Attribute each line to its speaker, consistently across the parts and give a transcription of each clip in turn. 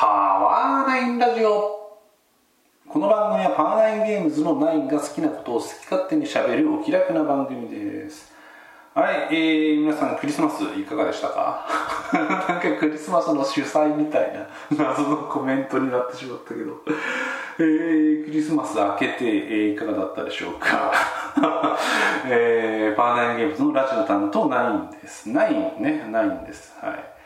Speaker 1: パワーナインラジオ。この番組はパワーナインゲームズのナインが好きなことを好き勝手にしゃべるお気楽な番組です。はい、えー、皆さんクリスマスいかがでしたか？なんかクリスマスの主催みたいな謎のコメントになってしまったけど。えー、クリスマス明けて、えー、いかがだったでしょうか、えー、パワーナインゲームズのラジオ担当ナインです。ナインねナインです。はい。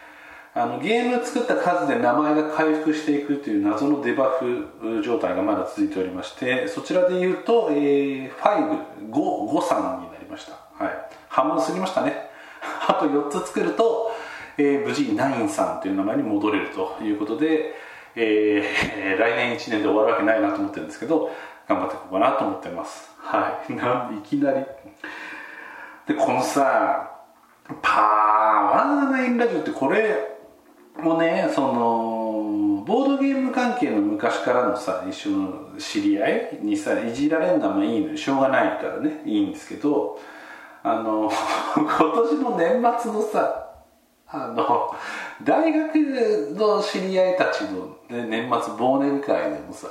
Speaker 1: あのゲーム作った数で名前が回復していくという謎のデバフ状態がまだ続いておりましてそちらで言うと、えー、5、5、5さんになりました。はい。半分過ぎましたね。あと4つ作ると、えー、無事9さんという名前に戻れるということで、えー、来年1年で終わるわけないなと思ってるんですけど、頑張っていこうかなと思ってます。はい。なんでいきなり。で、このさ、パワーナインラジオってこれ、もねそのボードゲーム関係の昔からのさ一緒の知り合いにさいじられるのはいいのにしょうがないからね。いいんですけどあの 今年の年末のさあの大学の知り合いたちの、ね、年末忘年会でもさ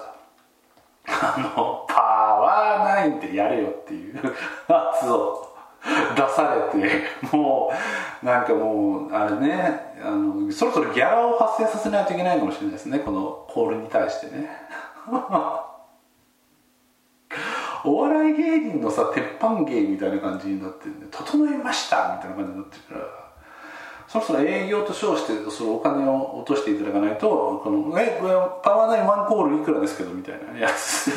Speaker 1: あのパワーナインってやれよっていうやつを 出されてもうなんかもうあれねあのそろそろギャラを発生させないといけないかもしれないですねこのコールに対してね。お笑い芸人のさ鉄板芸みたいな感じになってるんで整いましたみたいな感じになってるから。そろそろ営業と称してそのお金を落としていただかないとこのえパワーナインワンコールいくらですけどみたいなやつ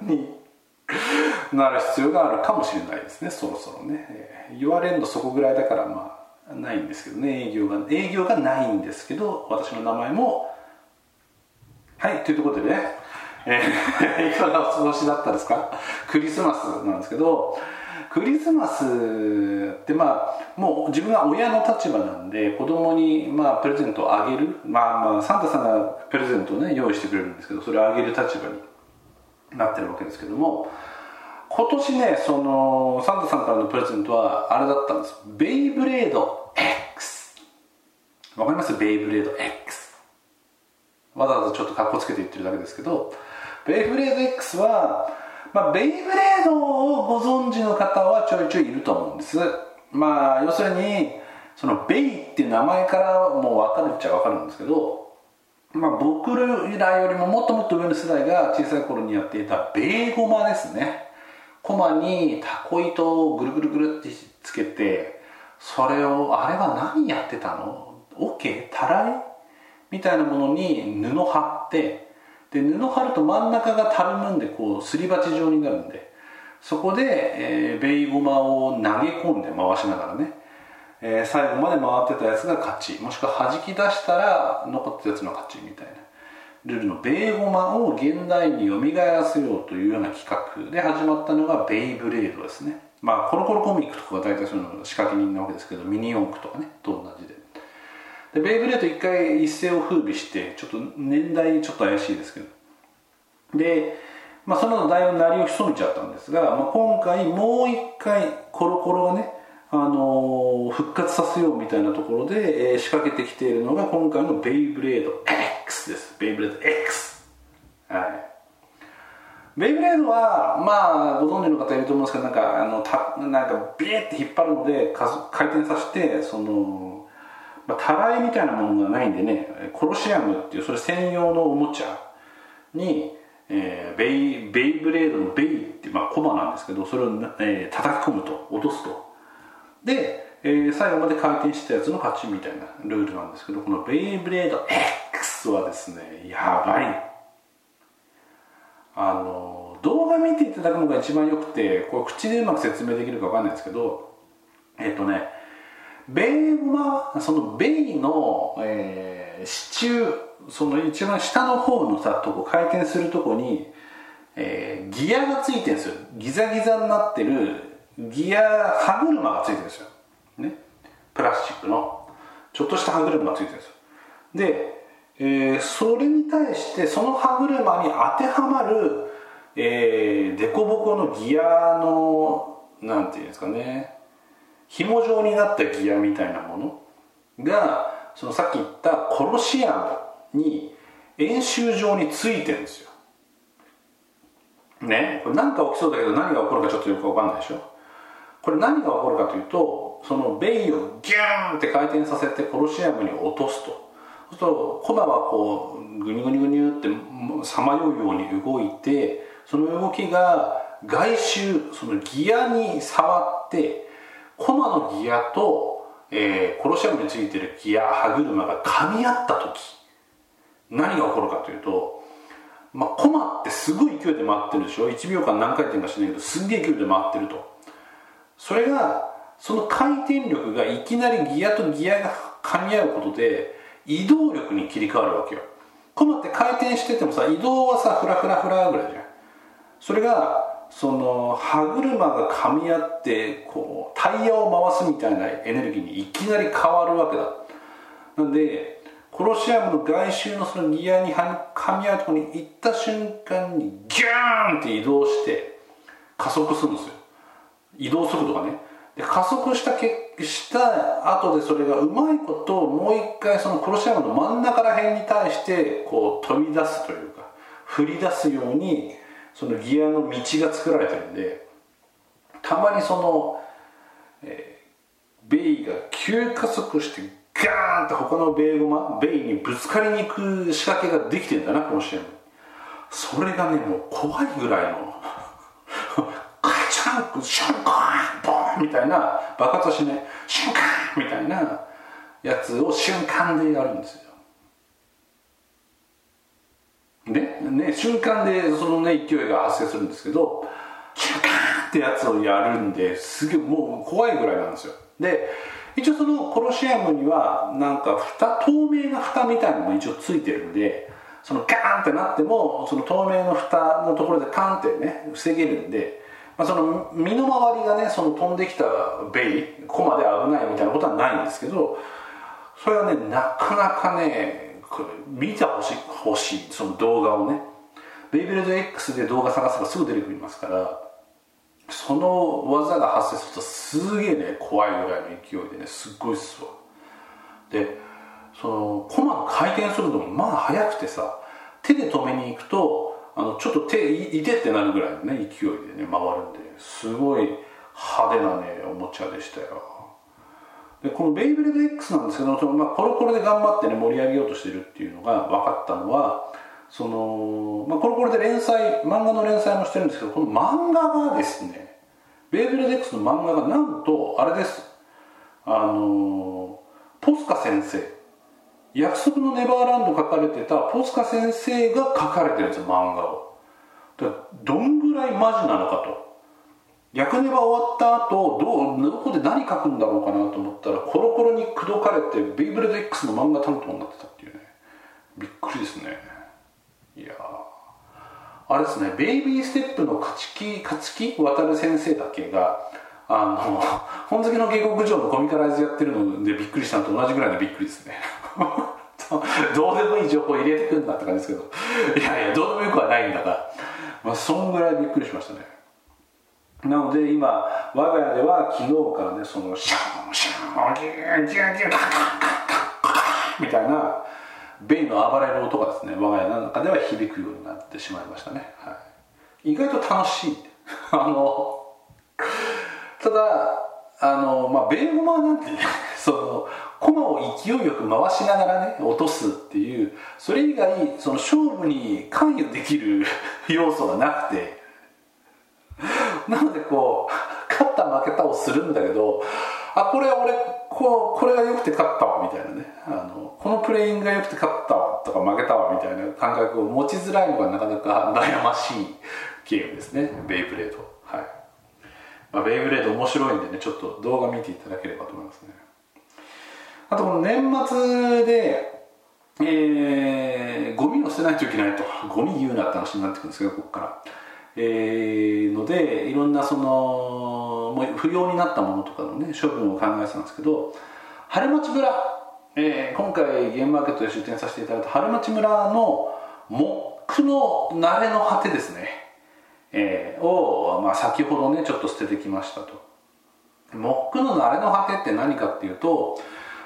Speaker 1: に なる必要があるかもしれないですねそろそろね。言われるのそこぐらいだからまあないんですけどね営業が営業がないんですけど私の名前もはいというところでね、えー、いかがお過ごしだったですか？クリスマスなんですけどクリスマスってまあもう自分は親の立場なんで子供にまあプレゼントをあげる。まあまあサンタさんがプレゼントをね用意してくれるんですけどそれをあげる立場になってるわけですけども今年ねそのサンタさんからのプレゼントはあれだったんです。ベイブレード X わかります？ベイブレード X わざわざちょっとかっこつけて言ってるだけですけどベイブレード X は、まあ、ベイブレードをご存知の方はちょいちょいいると思うんです。まあ要するにそのベイっていう名前からもう分かるっちゃ分かるんですけどまあ、僕らよりももっともっと上の世代が小さい頃にやっていたベーゴマですね。コマにタコ糸をぐるぐるぐるってつけてそれをあれは何やってたの？オッ、ケー？たらい？みたいなものに布貼ってで布貼ると真ん中がたるむんでこうすり鉢状になるんでそこで、えー、ベイゴマを投げ込んで回しながらねえー、最後まで回ってたやつが勝ちもしくは弾き出したら残ったやつの勝ちみたいなルールのベーゴマを現代に蘇らせようというような企画で始まったのがベイブレードですね。まあコロコロコミックとかが大体その仕掛け人なわけですけどミニ四駆とかねと同じで。でベイブレード一回一世を風靡してちょっと年代ちょっと怪しいですけど。で、まあ、そのだいぶ鳴りを潜めちゃったんですが、まあ、今回もう一回コロコロがねあの復活させようみたいなところで、えー、仕掛けてきているのが今回のベイブレード X です。ベイブレード X はい。ベイブレードはまあご存知の方いると思うんですけどなんかあのたなんかビーって引っ張るので回転させてその、まあ、たらいみたいなものがないんでねコロシアムっていうそれ専用のおもちゃにえー、ベイベイブレードのベイってまあコマなんですけどそれを、えー、叩き込むと落とすと。で、えー、最後まで回転したやつの勝ちみたいなルールなんですけどこのベイブレード X はですねやばい。あの動画見ていただくのが一番よくてこれ口でうまく説明できるか分かんないですけどえっとねベイはそのベイの、えー、支柱その一番下の方のさとこ回転するとこに、えー、ギアがついてるんですよ。ギザギザになってるギア歯車がついてるんですよ、ね、プラスチックの。ちょっとした歯車がついてるんですよ。で、えー、それに対してその歯車に当てはまる、えー、デコボコのギアのなんていうんですかね。紐状になったギアみたいなもの。がそのさっき言ったコロシアムに、演習場についてるんですよ。ね。これ何か起きそうだけど何が起こるかちょっとよく分かんないでしょ。これ何が起こるかというとそのベイをギューンって回転させてコロシアムに落とすと。そうするとコマはこうグニグニグニってさまようように動いてその動きが外周そのギアに触ってコマのギアと、えー、コロシアムについてるギア歯車が噛み合った時何が起こるかというと、まあ、コマってすごい勢いで回ってるでしょ？1秒間何回転かしないけどすげえ勢いで回ってると。それがその回転力がいきなりギアとギアが噛み合うことで移動力に切り替わるわけよ。コマって回転しててもさ移動はさフラフラフラぐらいじゃん。それがその歯車が噛み合ってこうタイヤを回すみたいなエネルギーにいきなり変わるわけだ。なんでコロシアムの外周のそのギアに噛み合うところに行った瞬間にギューンって移動して加速するんですよ。移動速度がね。で加速したけした後でそれがうまいこともう一回そのコロシアムの真ん中ら辺に対してこう飛び出すというか振り出すようにそのギアの道が作られてるんでたまにその、えー、ベイが急加速してガーンって他のベイゴマベイにぶつかりに行く仕掛けができてんだなこの試合それがねもう怖いぐらいの カチャンシュンカーンみたいな爆発しねシュンカーンみたいなやつを瞬間でやるんですよ。ねね瞬間でそのね勢いが発生するんですけどシュカーンってやつをやるんですげえもう怖いぐらいなんですよ。で一応そのコロシアムにはなんか蓋透明な蓋みたいなのも一応ついてるんでそのガーンってなってもその透明の蓋のところでカンってね防げるんで、まあ、その身の回りがねその飛んできたベイコマで危ないみたいなことはないんですけどそれはねなかなかね見てほしいほしいその動画をね。ベイブレード X で動画探せばすぐ出てくりますからその技が発生するとすげえね怖いぐらいの勢いでねすっごいっすわ。でそのコマの回転速度もまあ速くてさ手で止めに行くとあのちょっと手いてってなるぐらいのね勢いでね回るんですごい派手なねおもちゃでしたよ。でこのベイブレード X なんですけどその、まあ、コロコロで頑張ってね盛り上げようとしてるっていうのが分かったのはその、まあ、コロコロで連載漫画の連載もしてるんですけどこの漫画がですねベイブレード X の漫画がなんとあれです。あのポスカ先生。約束のネバーランド書かれてたポスカ先生が書かれてるんですよ漫画を。どんぐらいマジなのかと。逆ネバ終わった後どうどこで何書くんだろうかなと思ったらコロコロに口説かれてベイブレード X の漫画担当になってたっていうね。びっくりですね。いやあれですねベイビーステップの勝木勝木渡先生だけがあの本好きの下克上のコミカライズやってるのでびっくりしたのと同じぐらいのびっくりですね。どうでもいい情報入れてくんだって感じですけど。いやいやどうでもよくはないんだが、まあ、そんぐらいびっくりしましたね。なので今我が家では昨日からねそのシャンシャンギュンギュンギュンカカカカカみたいなベイの暴れる音がですね我が家の中では響くようになってしまいましたね、はい、意外と楽しいあのただあのまあベーゴマなんてねそのコマを勢いよく回しながらね落とすっていうそれ以外その勝負に関与できる 要素がなくて。なのでこう勝った負けたをするんだけどあこれ俺こうこれが良くて勝ったわみたいなね。あのこのプレイングが良くて勝ったわとか負けたわみたいな感覚を持ちづらいのがなかなか悩ましいゲームですね。ベイブレードはい、まあ、ベイブレード面白いんでねちょっと動画見ていただければと思いますね。あとこの年末でえー、ゴミを捨てないといけないと。ゴミ言うなって話になってくるんですけどここから。えー、のでいろんなそのもう不要になったものとかのね処分を考えてたんですけど春町村、えー、今回ゲームマーケットで出店させていただいた春町村の木の慣れの果てですね、えー、を、まあ、先ほどねちょっと捨ててきましたと。木の慣れの果てって何かっていうと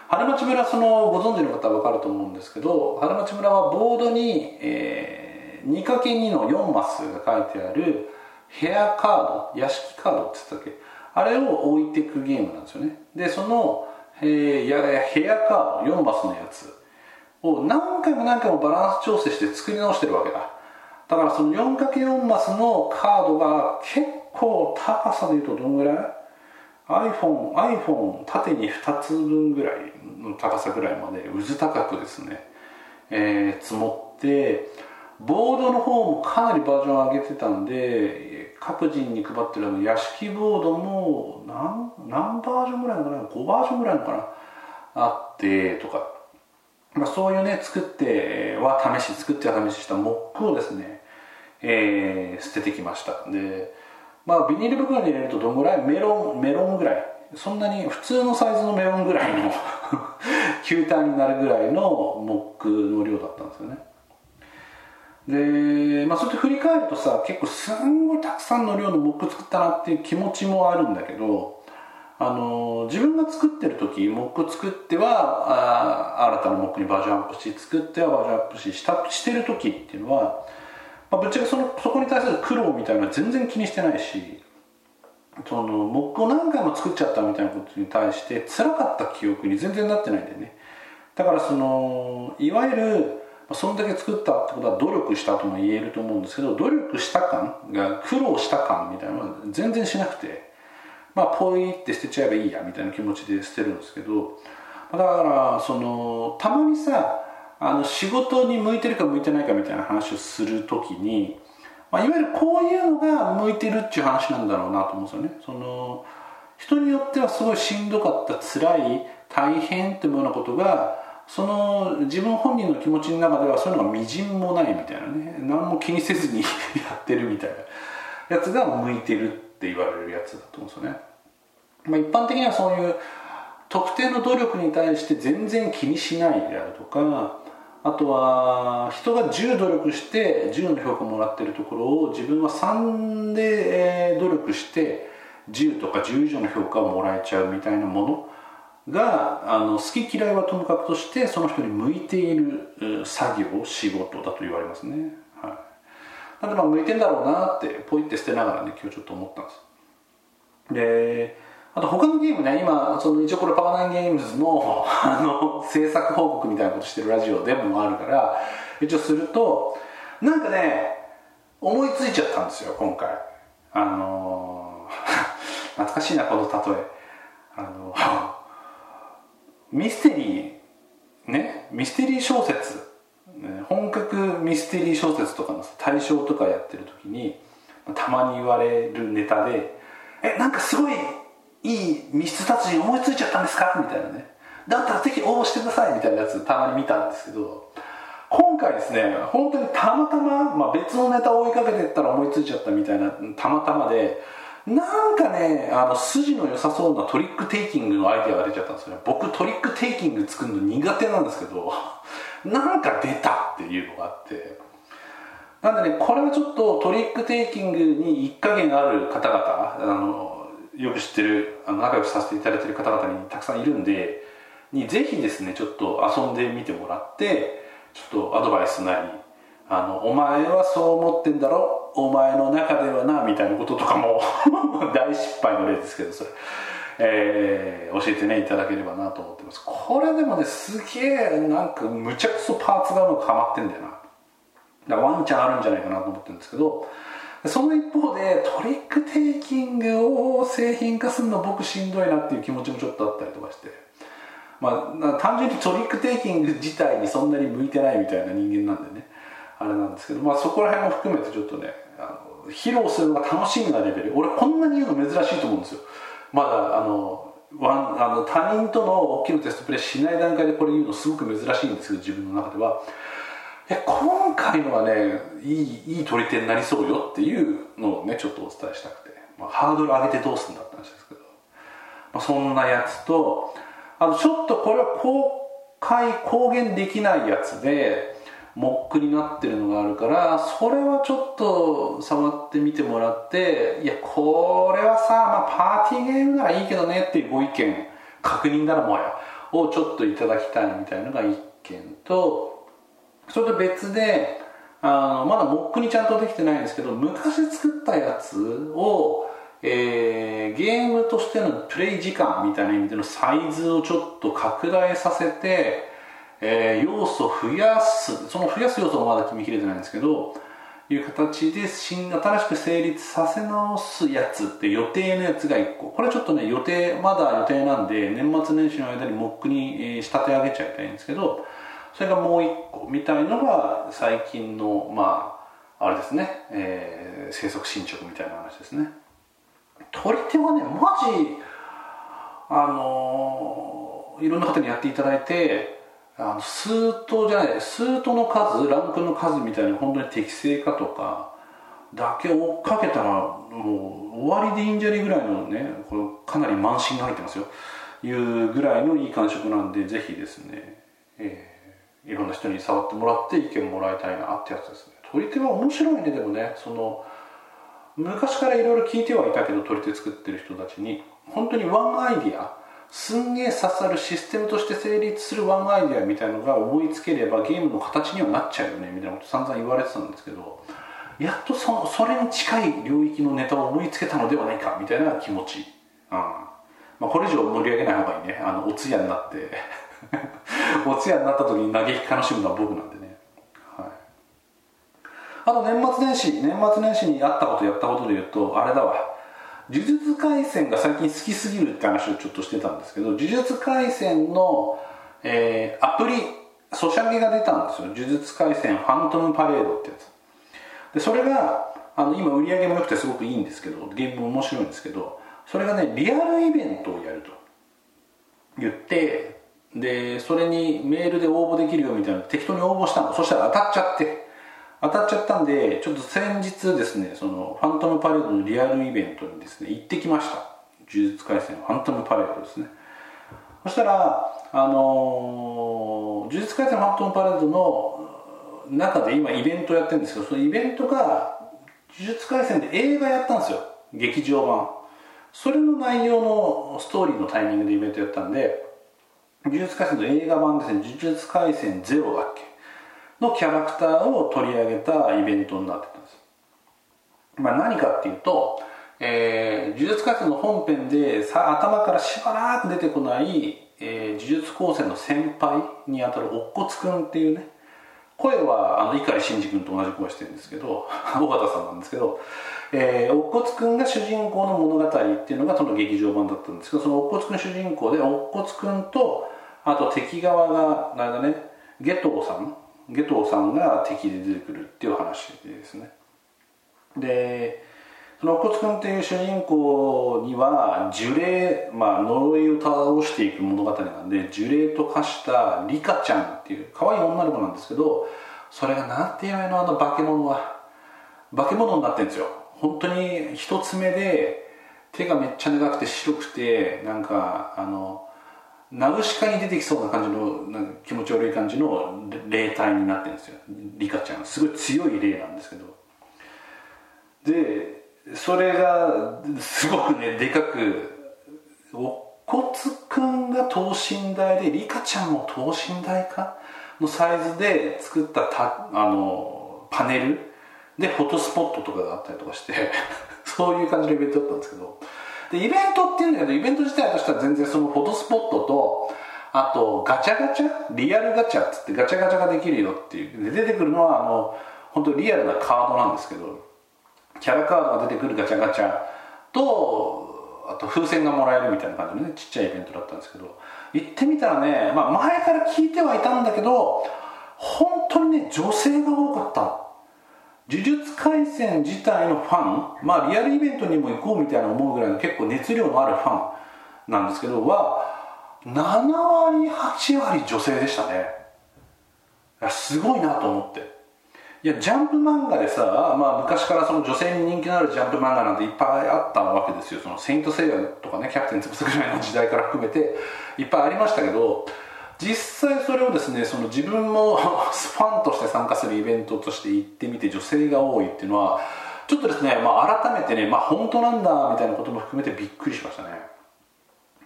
Speaker 1: 春町村そのご存知の方は分かると思うんですけど春町村はボードに、えー、2×2 の4マスが書いてあるヘアカード屋敷カードって言ったっけ？あれを置いていくゲームなんですよね。でその、えー、やヘアカード4マスのやつを何回も何回もバランス調整して作り直してるわけだ。だからその 4×4 マスのカードが結構高さでいうとどんぐらい？iPhone, iPhone 縦に2つ分ぐらいの高さぐらいまで渦高くですね、えー、積もってボードの方もかなりバージョン上げてたんで各人に配ってるあの屋敷ボードも何何バージョンぐらいのかな5バージョンぐらいのかなあってとか、まあ、そういうね作っては試し作っては試ししたモックをですね、えー、捨ててきました。でまあビニール袋に入れるとどんぐらい？メロンメロンぐらい？そんなに普通のサイズのメロンぐらいの 球体になるぐらいのモックの量だったんですよね。でまあそうやって振り返るとさ結構すんごいたくさんの量のモック作ったなっていう気持ちもあるんだけどあの自分が作ってる時モック作ってはあ新たなモックにバージョンアップし作ってはバージョンアップししたしてる時っていうのはまあ、ぶっちゃけそのそこに対する苦労みたいなのは全然気にしてないしそのモックを何回も作っちゃったみたいなことに対して辛かった記憶に全然なってないんだよね。だからそのいわゆるそんだけ作ったってことは努力したとも言えると思うんですけど努力した感が苦労した感みたいなのは全然しなくてまあポイって捨てちゃえばいいやみたいな気持ちで捨てるんですけどだからそのたまにさあの仕事に向いてるか向いてないかみたいな話をする時に、まあ、いわゆるこういうのが向いてるっていう話なんだろうなと思うんですよね。その人によってはすごいしんどかった辛い大変っていうようなことがその自分本人の気持ちの中ではそういうのがみじんもないみたいなね。何も気にせずに やってるみたいな。やつが向いてるって言われるやつだと思うんですよね、まあ、一般的にはそういう特定の努力に対して全然気にしないであるとかあとは人が10努力して10の評価もらってるところを自分は3で努力して10とか10以上の評価をもらえちゃうみたいなものがあの好き嫌いはともかくとしてその人に向いている作業仕事だと言われますね、はい、なのでまあ向いてんだろうなってポイって捨てながらね今日ちょっと思ったんです。であと他のゲームね今その一応これパワナンゲームズのあの制作報告みたいなことしてるラジオでもあるから一応するとなんかね思いついちゃったんですよ今回。あの 懐かしいなこの例え。あのミステリーねミステリー小説。本格ミステリー小説とかの対象とかやってる時にたまに言われるネタでえなんかすごいいい密室達人思いついちゃったんですか？みたいなね。だったらぜひ応募してください。みたいなやつたまに見たんですけど。今回ですね本当にたまたま、まあ、別のネタを追いかけてったら思いついちゃったみたいなたまたまでなんかねあの筋の良さそうなトリックテイキングのアイデアが出ちゃったんですよね。僕トリックテイキング作るの苦手なんですけど なんか出たっていうのがあって。なんでねこれはちょっとトリックテイキングに一加減ある方々あのよく知ってるあの仲良くさせていただいてる方々にたくさんいるんでにぜひですねちょっと遊んでみてもらってちょっとアドバイスなりあのお前はそう思ってんだろお前の中ではなみたいなこととかも 大失敗の例ですけどそれ、えー、教えてねいただければなと思ってます。これでもねすげえなんかむちゃくそパーツがうまくはまってんだよな。だからワンチャンあるんじゃないかなと思ってるんですけどその一方でトリックテイキングを製品化するの僕しんどいなっていう気持ちもちょっとあったりとかして。まあ単純にトリックテイキング自体にそんなに向いてないみたいな人間なんでね。あれなんですけどまあそこら辺も含めてちょっとねあの披露するのが楽しみなレベル俺こんなに言うの珍しいと思うんですよ。まだあのワンあの他人との大きなテストプレイしない段階でこれ言うのすごく珍しいんですけど自分の中では。や今回のはねいいいい取り手になりそうよっていうのをねちょっとお伝えしたくて、まあ、ハードル上げてどうすんだったんですけど、まあ、そんなやつとあのちょっとこれは公開公言できないやつでモックになってるのがあるからそれはちょっと触ってみてもらっていやこれはさ、まあ、パーティーゲームならいいけどねっていうご意見確認ならもやをちょっといただきたいみたいなのが1件とそれと別であのまだモックにちゃんとできてないんですけど昔作ったやつを、えー、ゲームとしてのプレイ時間みたいな意味でのサイズをちょっと拡大させて、えー、要素を増やすその増やす要素もまだ決めきれてないんですけどいう形で新新しく成立させ直すやつって予定のやつが1個。これちょっとね予定まだ予定なんで年末年始の間にモックに仕立て上げちゃいたいんですけどそれがもう1個みたいのが最近のまああれですね、えー、生息進捗みたいな話ですね。取り手はねマジあのー、いろんな方にやっていただいてあのスートじゃないスートの数ランクの数みたいな本当に適正かとかだけ追っかけたらもう終わりでいいんじゃねぐらいのねこれかなり慢心が入ってますよ。いうぐらいのいい感触なんでぜひですね、えー、いろんな人に触ってもらって意見もらいたいなってやつですね。取り手は面白いね。でもねその昔からいろいろ聞いてはいたけど取り手作ってる人たちに本当にワンアイディアすんげえ刺さるシステムとして成立するワンアイデアみたいのが思いつければゲームの形にはなっちゃうよねみたいなこと散々言われてたんですけどやっとそそれに近い領域のネタを思いつけたのではないかみたいな気持ち、うん。まあ、これ以上盛り上げない方がいいね。あのお通夜になって。お通夜になった時に嘆き悲しむのは僕なんでね、はい、あと年末年始年末年始にあったことやったことで言うとあれだわ。呪術廻戦が最近好きすぎるって話をちょっとしてたんですけど呪術廻戦の、えー、アプリソシャゲが出たんですよ。呪術廻戦ファントムパレードってやつ。でそれがあの今売り上げも良くてすごくいいんですけどゲームも面白いんですけどそれがねリアルイベントをやると言ってでそれにメールで応募できるよみたいな適当に応募したの。そしたら当たっちゃって。当たっちゃったんでちょっと先日ですねそのファントムパレードのリアルイベントにですね行ってきました。呪術廻戦ファントムパレードですね。そしたらあの呪術廻戦ファントムパレードの中で今イベントやってるんですけどそのイベントが呪術廻戦で映画やったんですよ。劇場版。それの内容のストーリーのタイミングでイベントやったんで呪術廻戦の映画版ですね。呪術廻戦ゼロだっけのキャラクターを取り上げたイベントになってたんです、まあ、何かっていうと、えー、呪術廻戦の本編でさ頭からしばらく出てこない、えー、呪術高専の先輩にあたる乙骨くんっていうね声はあの碇シンジ君と同じ声してるんですけど 尾形さんなんですけど、えー、乙骨君が主人公の物語っていうのがその劇場版だったんですけどその乙骨君主人公で乙骨君とあと敵側がなんだねゲトさんゲトさんが敵で出てくるっていう話ですね。でその乙骨君っていう主人公には呪霊、まあ、呪いを倒していく物語なんで呪霊と化したリカちゃんっていう可愛い女の子なんですけどそれがなんていうのあの化け物は。化け物になってるんですよ。本当に一つ目で手がめっちゃ長くて白くてなんかあのナウシカに出てきそうな感じのなんか気持ち悪い感じの霊体になってるんですよ。リカちゃん。すごい強い霊なんですけど。でそれがすごくねでかく乙骨くんが等身大でリカちゃんも等身大かのサイズで作ったたあのパネルでフォトスポットとかがあったりとかして そういう感じのイベントだったんですけどでイベントっていうんだけどイベント自体としては全然そのフォトスポットとあとガチャガチャリアルガチャっつってガチャガチャができるよっていうで出てくるのはあの本当リアルなカードなんですけどキャラカードが出てくるガチャガチャとあと風船がもらえるみたいな感じのねちっちゃいイベントだったんですけど行ってみたらね、まあ、前から聞いてはいたんだけど本当にね女性が多かった。呪術廻戦自体のファンまあリアルイベントにも行こうみたいな思うぐらいの結構熱量のあるファンなんですけどは7割8割女性でしたね。すごいなと思って。いやジャンプ漫画でさ、まあ、昔からその女性に人気のあるジャンプ漫画なんていっぱいあったわけですよ。そのセイント・セイヤとかねキャプテン翼ぐらいの時代から含めていっぱいありましたけど実際それをですねその自分も ファンとして参加するイベントとして行ってみて女性が多いっていうのはちょっとですね、まあ、改めてね、まあ、本当なんだみたいなことも含めてびっくりしましたね。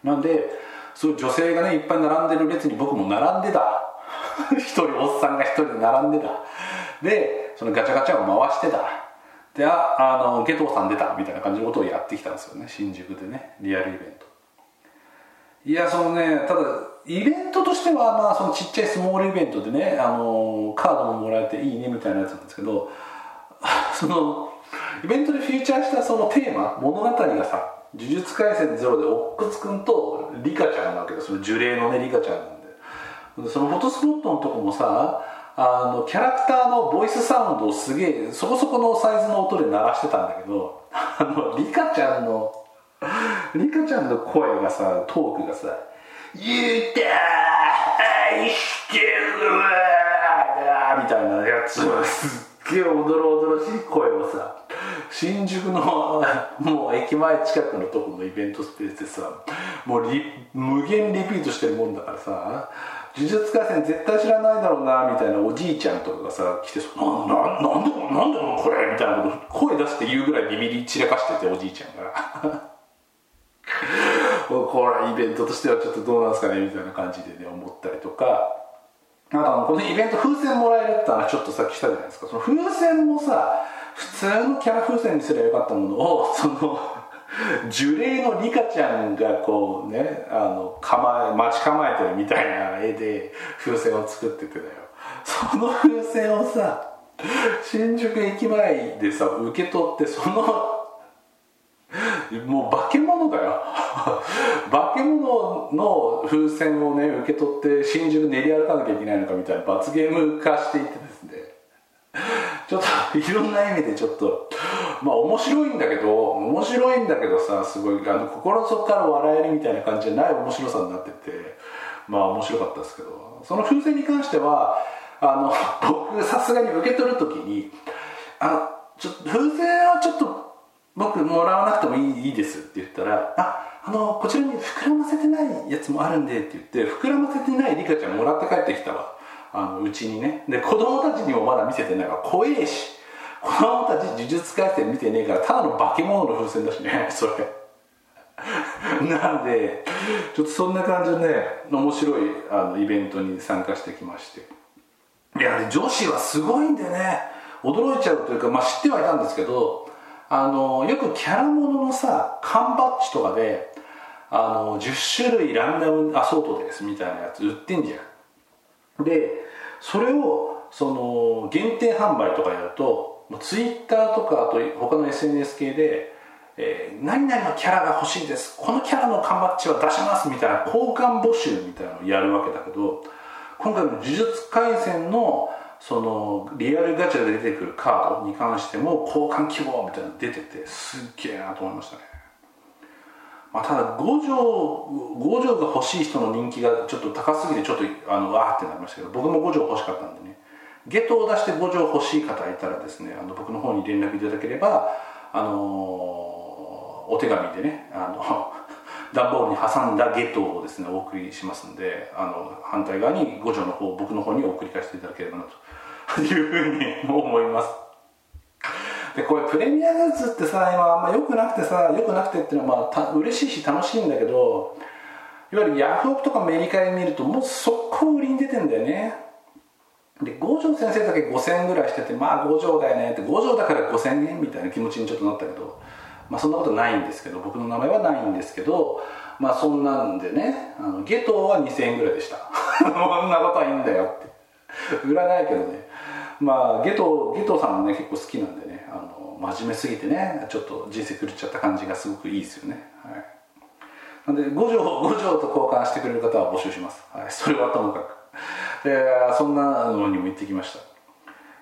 Speaker 1: なんでそういう女性がねいっぱい並んでる列に僕も並んでた。一人おっさんが一人並んでた。でそのガチャガチャを回してた。でああのゲトさん出たみたいな感じのことをやってきたんですよね。新宿でねリアルイベント。いやそのねただイベントとしてはまあそのちっちゃいスモールイベントでねあのカードももらえていいねみたいなやつなんですけど そのイベントでフィーチャーしたそのテーマ物語がさ「呪術廻戦ゼロでおっくつくんとリカちゃんなわけでその呪霊のねリカちゃんなんで。そのフォトスポットのとこもさあのキャラクターのボイスサウンドをすげえそこそこのサイズの音で鳴らしてたんだけどあのリカちゃんのリカちゃんの声がさトークがさ「言うた愛してるわ」みたいなやつすっげえおどろおどろしい声をさ新宿のもう駅前近くのとこのイベントスペースでさもう無限リピートしてるもんだからさ呪術廻戦絶対知らないだろうなみたいなおじいちゃんとかがさ来て「なななんでなんでこれ?」みたいなこと声出して言うぐらいビビり散らかしてておじいちゃんが これイベントとしてはちょっとどうなんですかねみたいな感じでね思ったりとかあとこのイベント風船もらえるって話ちょっとさっきしたじゃないですかその風船もさ普通のキャラ風船にすればよかったものをその樹齢のリカちゃんがこうねあの構え待ち構えてるみたいな絵で風船を作っててだよ。その風船をさ新宿駅前でさ受け取ってそのもう化け物だよ。化け物の風船をね受け取って新宿練り歩かなきゃいけないのかみたいな罰ゲーム化していってですね。ちょっといろんな意味でちょっとまあ面白いんだけど面白いんだけどさすごいあの心の底から笑えるみたいな感じじゃない面白さになっててまあ面白かったですけど。その風船に関してはあの 僕さすがに受け取る時にあのちょ風船はちょっと僕もらわなくてもいいいいですって言ったらああのこちらに膨らませてないやつもあるんでって言って膨らませてないリカちゃんもらって帰ってきたわ。あのうちにね。で子供たちにもまだ見せてないから怖えし。子供たち呪術廻戦見てねえからただの化け物の風船だしね それ。なんでちょっとそんな感じでね面白いあのイベントに参加してきまして。いや女子はすごいんでね驚いちゃうというか、まあ、知ってはいたんですけどあのよくキャラもののさ缶バッジとかであの10種類ランダムアソートですみたいなやつ売ってんじゃん。でそれをその限定販売とかやるとツイッターとかあと他の SNS 系で、えー、何々のキャラが欲しいです。このキャラの缶バッジは出しますみたいな交換募集みたいなのをやるわけだけど今回の呪術廻戦のそのリアルガチャで出てくるカードに関しても交換希望みたいなの出ててすっげえなと思いましたね、まあ、ただ五条五条が欲しい人の人気がちょっと高すぎてちょっとあのわーってなりましたけど僕も五条欲しかったんでね。ゲットを出して五条欲しい方いたらですねあの僕の方に連絡いただければあのー、お手紙でねあの 段ボールに挟んだゲットをですねお送りしますんであの反対側に五条の方僕の方に送り返していただければなと いうふうに思います。でこれプレミアグッズってさ今あんま良くなくてさ良くなくてっていうのはまあ嬉しいし楽しいんだけどいわゆるヤフオクとかメリカで見るともう速攻売りに出てんだよね。で五条先生だけ5000円ぐらいしててまあ五条だよねって五条だから5000円みたいな気持ちにちょっとなったけどまあそんなことないんですけど僕の名前はないんですけどまあそんなんでねあのゲトは2000円ぐらいでした。こんなことはいいんだよって。売らないけどね。まあゲトゲトさんもね結構好きなんでね。真面目すぎてねちょっと人生狂っちゃった感じがすごくいいですよね、はい、なんで五条五条と交換してくれる方は募集します、はい、それはともかく。でそんなのにも行ってきました。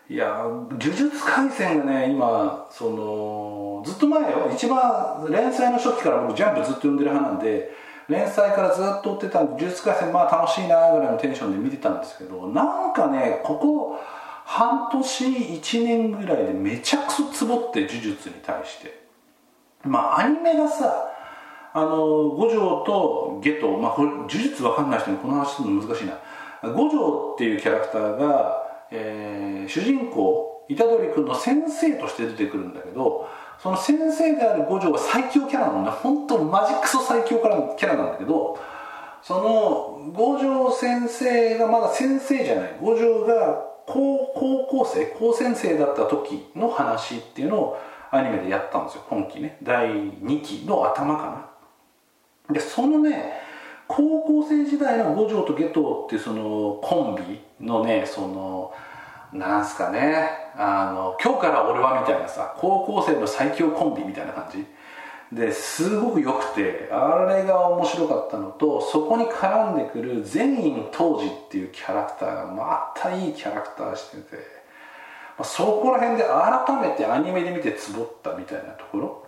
Speaker 1: いや呪術廻戦がね今そのずっと前よ。一番連載の初期から僕ジャンプずっと読んでる派なんで連載からずっと追ってたんで呪術廻戦まあ楽しいなぐらいのテンションで見てたんですけどなんかねここ半年1年ぐらいでめちゃくそツボって呪術に対して。まあアニメがさあの五条とゲト、まあ、呪術わかんない人にこの話するの難しいな。五条っていうキャラクターが、えー、主人公虎杖君の先生として出てくるんだけどその先生である五条は最強キャラなのね本当マジクソ最強キャラなんだけどその五条先生がまだ先生じゃない。五条が高高校生高先生だった時の話っていうのをアニメでやったんですよ今期ね。第2期の頭かな。でそのね高校生時代の五条とゲトっていうそのコンビのねそのなんすかねあの今日から俺はみたいなさ高校生の最強コンビみたいな感じ。ですごく良くてあれが面白かったのとそこに絡んでくる全員当時っていうキャラクターがまたいいキャラクターしてて、まあ、そこら辺で改めてアニメで見てツボったみたいなところ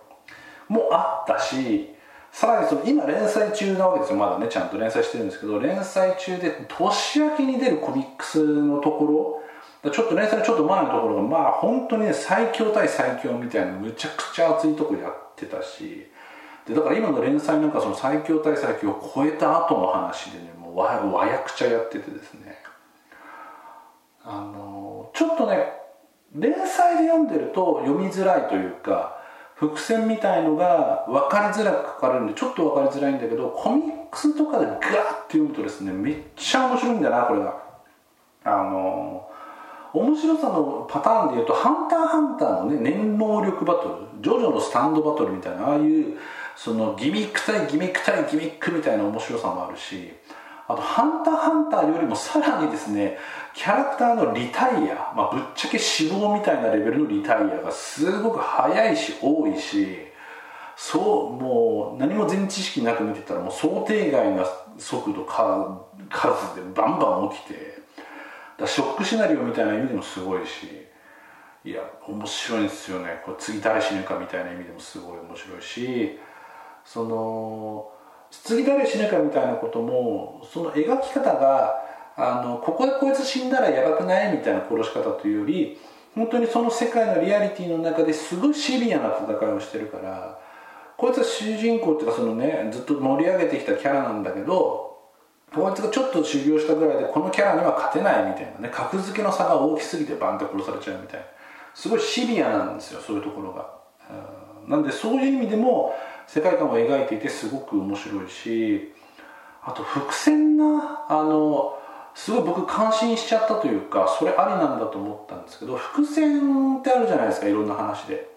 Speaker 1: もあったしさらにその今連載中なわけですよ。まだねちゃんと連載してるんですけど連載中で年明けに出るコミックスのところちょっと連載のちょっと前のところがまあ本当にね最強対最強みたいなむちゃくちゃ熱いとこやってたしでだから今の連載なんかその最強対最強を超えた後の話でねもうわわやくちゃやっててですね。あのちょっとね連載で読んでると読みづらいというか伏線みたいのが分かりづらく書かれるんでちょっと分かりづらいんだけどコミックスとかでガーッて読むとですねめっちゃ面白いんだなこれが。あの面白さのパターンでいうと「ハンターハンター」のね念能力バトルジョジョのスタンドバトルみたいなああいうそのギミック対ギミック対ギミックみたいな面白さもあるしあと「ハンターハンター」よりもさらにですねキャラクターのリタイア、まあ、ぶっちゃけ死亡みたいなレベルのリタイアがすごく早いし多いしそうもう何も全知識なく見てたらもう想定外な速度か数でバンバン起きてショックシナリオみたいな意味でもすごいしいや面白いんですよね。これ次誰死ぬかみたいな意味でもすごい面白いしその次誰死ぬかみたいなこともその描き方があのここでこいつ死んだらやばくないみたいな殺し方というより本当にその世界のリアリティの中ですごいシビアな戦いをしてるからこいつは主人公っていうかそのねずっと盛り上げてきたキャラなんだけどこいつがちょっと修行したぐらいでこのキャラには勝てないみたいなね格付けの差が大きすぎてバンって殺されちゃうみたいな。すごいシビアなんですよそういうところが。なんでそういう意味でも世界観を描いていてすごく面白いしあと伏線なあのすごい僕感心しちゃったというかそれありなんだと思ったんですけど伏線ってあるじゃないですかいろんな話で。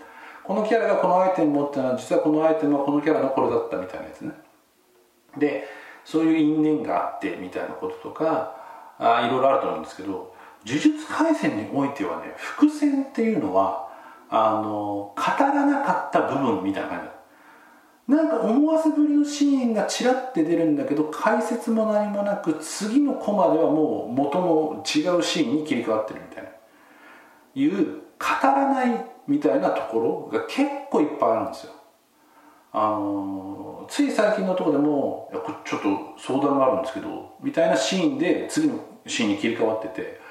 Speaker 1: このキャラがこのアイテム持ってたのは実はこのアイテムはこのキャラのこれだったみたいなやつね。でそういう因縁があってみたいなこととかあいろいろあると思うんですけど呪術廻戦においてはね伏線っていうのはあの語らなかった部分みたいな感じ。なんか思わせぶりのシーンがちらって出るんだけど解説も何もなく次のコマではもう元の違うシーンに切り替わってるみたいな。いう語らないみたいなところが結構いっぱいあるんですよ。あのつい最近のとこでもいやちょっと相談があるんですけどみたいなシーンで次のシーンに切り替わってて。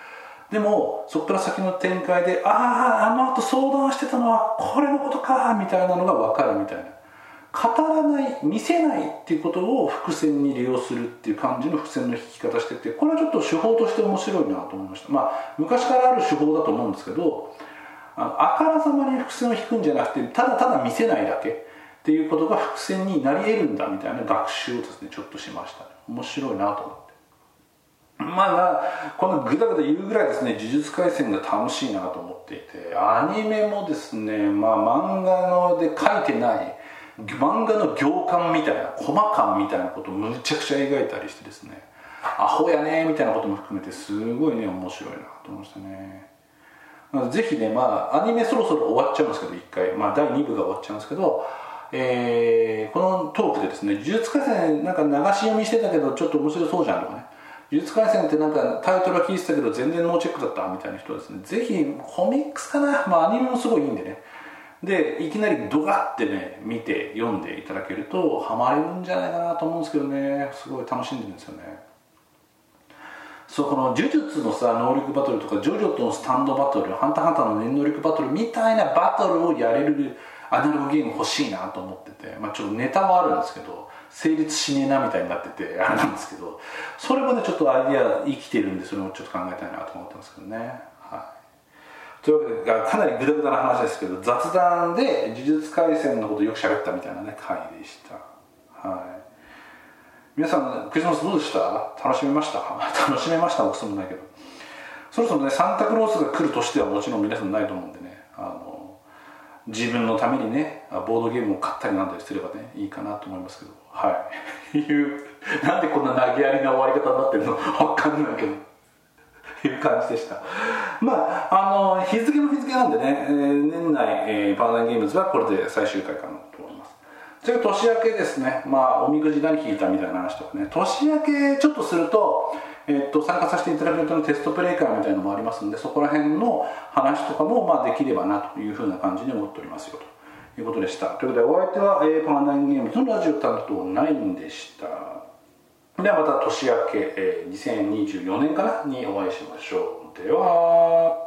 Speaker 1: でもそこから先の展開であああの後相談してたのはこれのことかみたいな。のが分かるみたいな語らない見せないっていうことを伏線に利用するっていう感じの伏線の引き方しててこれはちょっと手法として面白いなと思いました。まあ昔からある手法だと思うんですけどあのあからさまに伏線を引くんじゃなくてただただ見せないだけ。っていうことが伏線になり得るんだみたいな学習をですねちょっとしましたね。面白いなと思って。まあこのグダグダ言うぐらいですね呪術廻戦が楽しいなと思っていてアニメもですねまあ漫画ので書いてない漫画の行間みたいなコマ感みたいなことをむちゃくちゃ描いたりしてですねアホやねみたいなことも含めてすごいね面白いなと思いましたねぜひねまあアニメそろそろ終わっちゃうんですけど1回。まあ第2部が終わっちゃうんですけどえー、このトークでですね「呪術廻戦なんか流し読みしてたけどちょっと面白そうじゃん」とかね「呪術廻戦ってなんかタイトルは聞いてたけど全然ノーチェックだった」みたいな人はですねぜひコミックスかな。まあアニメもすごいいいんでね。でいきなりドガってね見て読んでいただけるとハマるんじゃないかなと思うんですけどね。すごい楽しんでるんですよね。そうこの呪術のさ能力バトルとかジョジョとのスタンドバトルハンターハンターの念能力バトルみたいなバトルをやれるアナログゲーム欲しいなと思ってて、まあ、ちょっとネタはあるんですけど成立しねえなみたいになっててあれなんですけどそれもねちょっとアイディア生きてるんでそれもちょっと考えたいなと思ってますけどね。はい。というわけでかなりグダグダな話ですけど雑談で呪術廻戦のことよく喋ったみたいなね回でした。はい。皆さんクリスマスどうでした？楽しめました？楽しめました僕そもないけど。そろそろねサンタクロースが来る年ではもちろん皆さんないと思うんでねあの自分のためにねボードゲームを買ったりなんだりすればねいいかなと思いますけど。はい。いうなんでこんな投げやりな終わり方になってるの？分かんないけど。いう感じでした。まああの日付も日付なんでね、えー、年内、えー、パラダイゲームズはこれで最終回かなと思います。それ年明けですね。まあおみくじ何引いたみたいな話とかね。年明けちょっとするとえっと、参加させていただくのテストプレイ会みたいなのもありますのでそこら辺の話とかも、まあ、できればなというふうな感じに思っておりますよということでした。ということでお相手は、えー、パンダイゲームズのラジオ担当ナインでした。ではまた年明け、えー、2024年かなにお会いしましょう。では。